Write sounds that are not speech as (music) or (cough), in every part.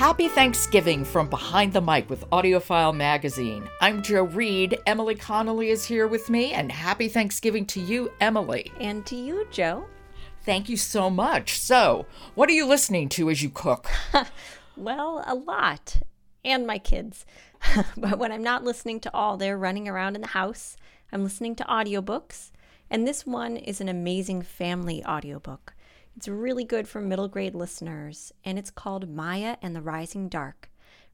Happy Thanksgiving from Behind the Mic with AudioFile Magazine. I'm Jo Reed. Emily Connolly is here with me, and happy Thanksgiving to you, Emily. And to you, Jo. Thank you so much. So, what are you listening to as you cook? (laughs) well, a lot. And my kids. (laughs) but when I'm not listening to all, they're running around in the house. I'm listening to audiobooks. And this one is an amazing family audiobook. It's really good for middle grade listeners, and it's called Maya and the Rising Dark,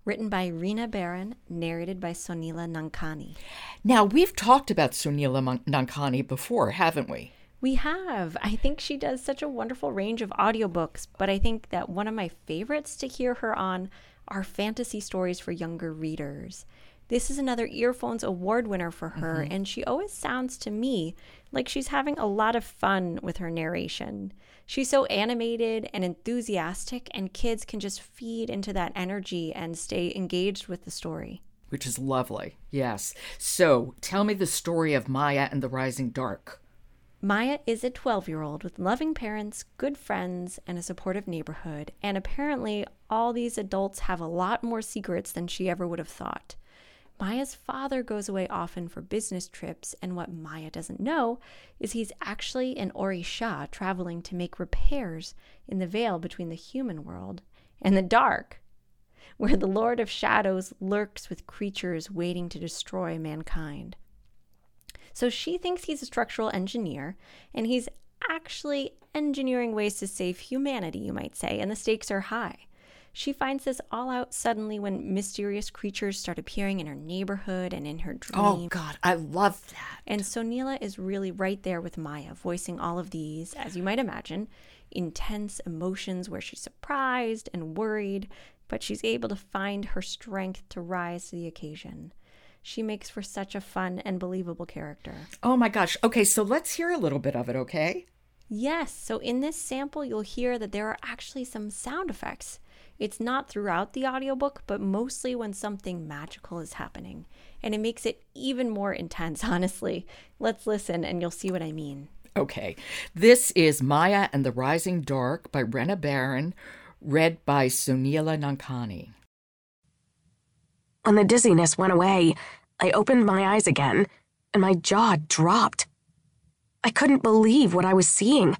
written by Rena Barron, narrated by Soneela Nankani. Now, we've talked about Soneela Nankani before, haven't we? We have. I think she does such a wonderful range of audiobooks, but I think that one of my favorites to hear her on are fantasy stories for younger readers. This is another Earphones Award winner for her, mm-hmm. and she always sounds to me like she's having a lot of fun with her narration. She's so animated and enthusiastic, and kids can just feed into that energy and stay engaged with the story. Which is lovely, yes. So tell me the story of Maya and the Rising Dark. Maya is a 12 year old with loving parents, good friends, and a supportive neighborhood, and apparently all these adults have a lot more secrets than she ever would have thought. Maya's father goes away often for business trips, and what Maya doesn't know is he's actually an Orisha traveling to make repairs in the veil between the human world and the dark, where the Lord of Shadows lurks with creatures waiting to destroy mankind. So she thinks he's a structural engineer, and he's actually engineering ways to save humanity, you might say, and the stakes are high. She finds this all out suddenly when mysterious creatures start appearing in her neighborhood and in her oh, dreams. Oh, God, I love that. And Soneela is really right there with Maya, voicing all of these, as you might imagine, intense emotions where she's surprised and worried, but she's able to find her strength to rise to the occasion. She makes for such a fun and believable character. Oh my gosh. Okay, so let's hear a little bit of it, okay? Yes. So in this sample, you'll hear that there are actually some sound effects. It's not throughout the audiobook, but mostly when something magical is happening. And it makes it even more intense, (laughs) honestly. Let's listen and you'll see what I mean. Okay. This is Maya and the Rising Dark by Rena Barron, read by Soneela Nankani. When the dizziness went away, I opened my eyes again, and my jaw dropped. I couldn't believe what I was seeing.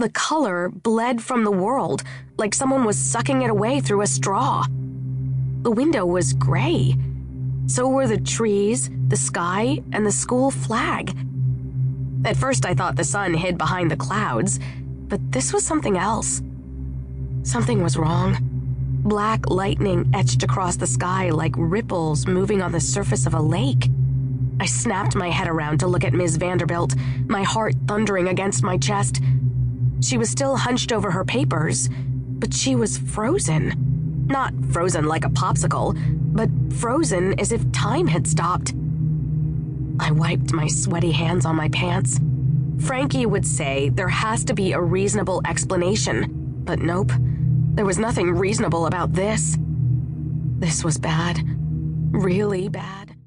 The color bled from the world, like someone was sucking it away through a straw. The window was gray. So were the trees, the sky, and the school flag. At first, I thought the sun hid behind the clouds, but this was something else. Something was wrong. Black lightning etched across the sky like ripples moving on the surface of a lake. I snapped my head around to look at Ms. Vanderbilt, my heart thundering against my chest. She was still hunched over her papers, but she was frozen. Not frozen like a popsicle, but frozen as if time had stopped. I wiped my sweaty hands on my pants. Frankie would say there has to be a reasonable explanation, but nope, there was nothing reasonable about this. This was bad. Really bad.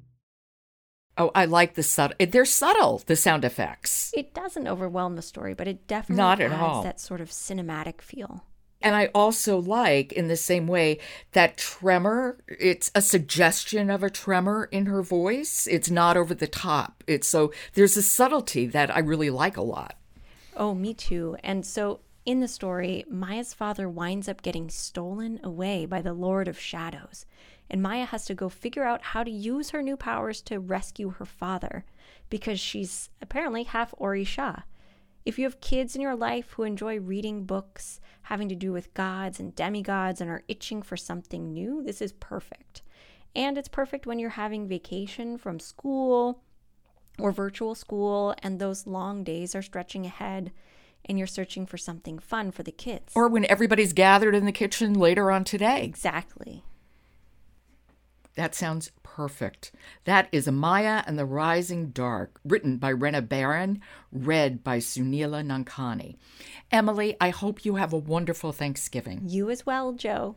Oh, I like the subtle. Eh, they're subtle. The sound effects. It doesn't overwhelm the story, but it definitely not at all that sort of cinematic feel. And I also like, in the same way, that tremor. It's a suggestion of a tremor in her voice. It's not over the top. It's so there's a subtlety that I really like a lot. Oh, me too. And so in the story, Maya's father winds up getting stolen away by the Lord of Shadows and Maya has to go figure out how to use her new powers to rescue her father because she's apparently half Orisha. If you have kids in your life who enjoy reading books having to do with gods and demigods and are itching for something new, this is perfect. And it's perfect when you're having vacation from school or virtual school and those long days are stretching ahead and you're searching for something fun for the kids. Or when everybody's gathered in the kitchen later on today. Exactly. That sounds perfect. That is Maya and the Rising Dark, written by Rena Barron, read by Soneela Nankani. Emily, I hope you have a wonderful Thanksgiving. You as well, Jo.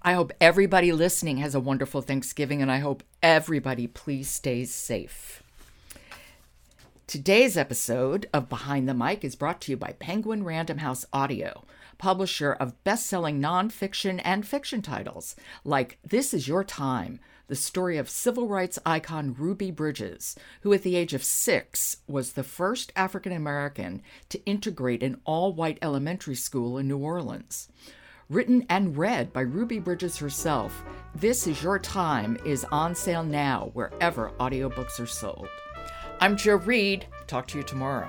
I hope everybody listening has a wonderful Thanksgiving, and I hope everybody please stays safe. Today's episode of Behind the Mic is brought to you by Penguin Random House Audio publisher of best selling nonfiction and fiction titles like This Is Your Time, the story of civil rights icon Ruby Bridges, who at the age of six was the first African American to integrate an all white elementary school in New Orleans. Written and read by Ruby Bridges herself, This Is Your Time is on sale now wherever audiobooks are sold. I'm Jo Reed. Talk to you tomorrow.